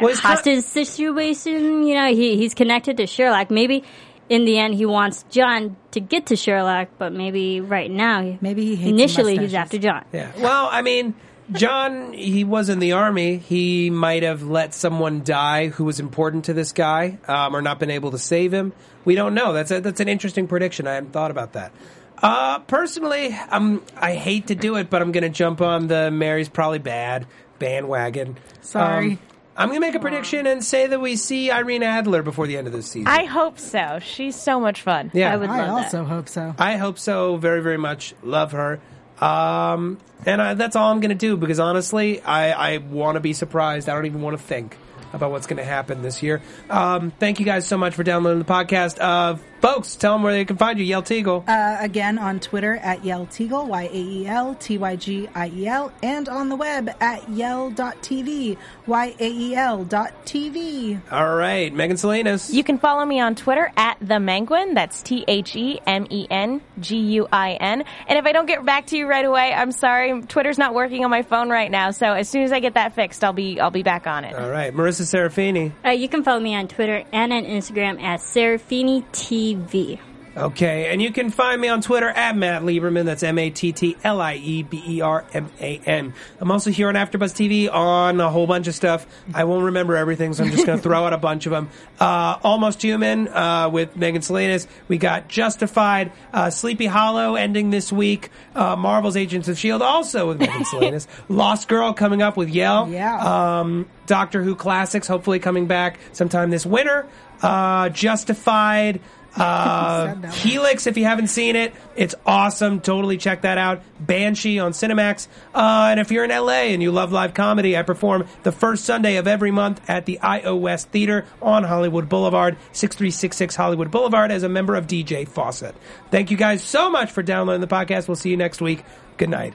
well, it's kind- hostage situation. You know, he he's connected to Sherlock. Maybe in the end he wants John to get to Sherlock, but maybe right now, Maybe he hates initially he's after John. Yeah. Well, I mean, John, he was in the army. He might have let someone die who was important to this guy, um, or not been able to save him. We don't know. That's a, that's an interesting prediction. I hadn't thought about that. Uh, personally, um, I hate to do it, but I'm going to jump on the Mary's probably bad bandwagon. Sorry. Um, I'm going to make a prediction and say that we see Irene Adler before the end of this season. I hope so. She's so much fun. yeah, I would I love also hope so. I hope so very, very much. Love her. Um, and I, that's all I'm going to do because honestly, I, I want to be surprised. I don't even want to think about what's going to happen this year. Um, thank you guys so much for downloading the podcast. Uh, folks, tell them where they can find you. Yael Tygiel. Uh, again on Twitter at Yael Tygiel, Y A E L T Y G I E L, and on the web at yael.tv, Y A E L dot TV. all right, Megan Salinas. You can follow me on Twitter at the Menguin. That's T H E M E N G U I N. And if I don't get back to you right away, I'm sorry. Twitter's not working on my phone right now. So as soon as I get that fixed, I'll be I'll be back on it. all right, Marissa Serafini. Uh, you can follow me on Twitter and on Instagram at Serafini TV. Okay, and you can find me on Twitter at Matt Lieberman. That's M A T T L I E B E R M A N. I'm also here on AfterBuzz TV on a whole bunch of stuff. I won't remember everything, so I'm just going to throw out a bunch of them. Uh, Almost Human uh, with Megan Salinas. We got Justified, uh, Sleepy Hollow ending this week. Uh, Marvel's Agents of Shield also with Megan Salinas. Lost Girl coming up with Yael. Yeah. Um, Doctor Who classics hopefully coming back sometime this winter. Uh, Justified. Uh, Said that one. Helix, if you haven't seen it, it's awesome. Totally check that out. Banshee on Cinemax. Uh, and if you're in LA and you love live comedy, I perform the first Sunday of every month at the IO West Theater on Hollywood Boulevard, 6366 Hollywood Boulevard, as a member of DJ Fawcett. Thank you guys so much for downloading the podcast. We'll see you next week. Good night.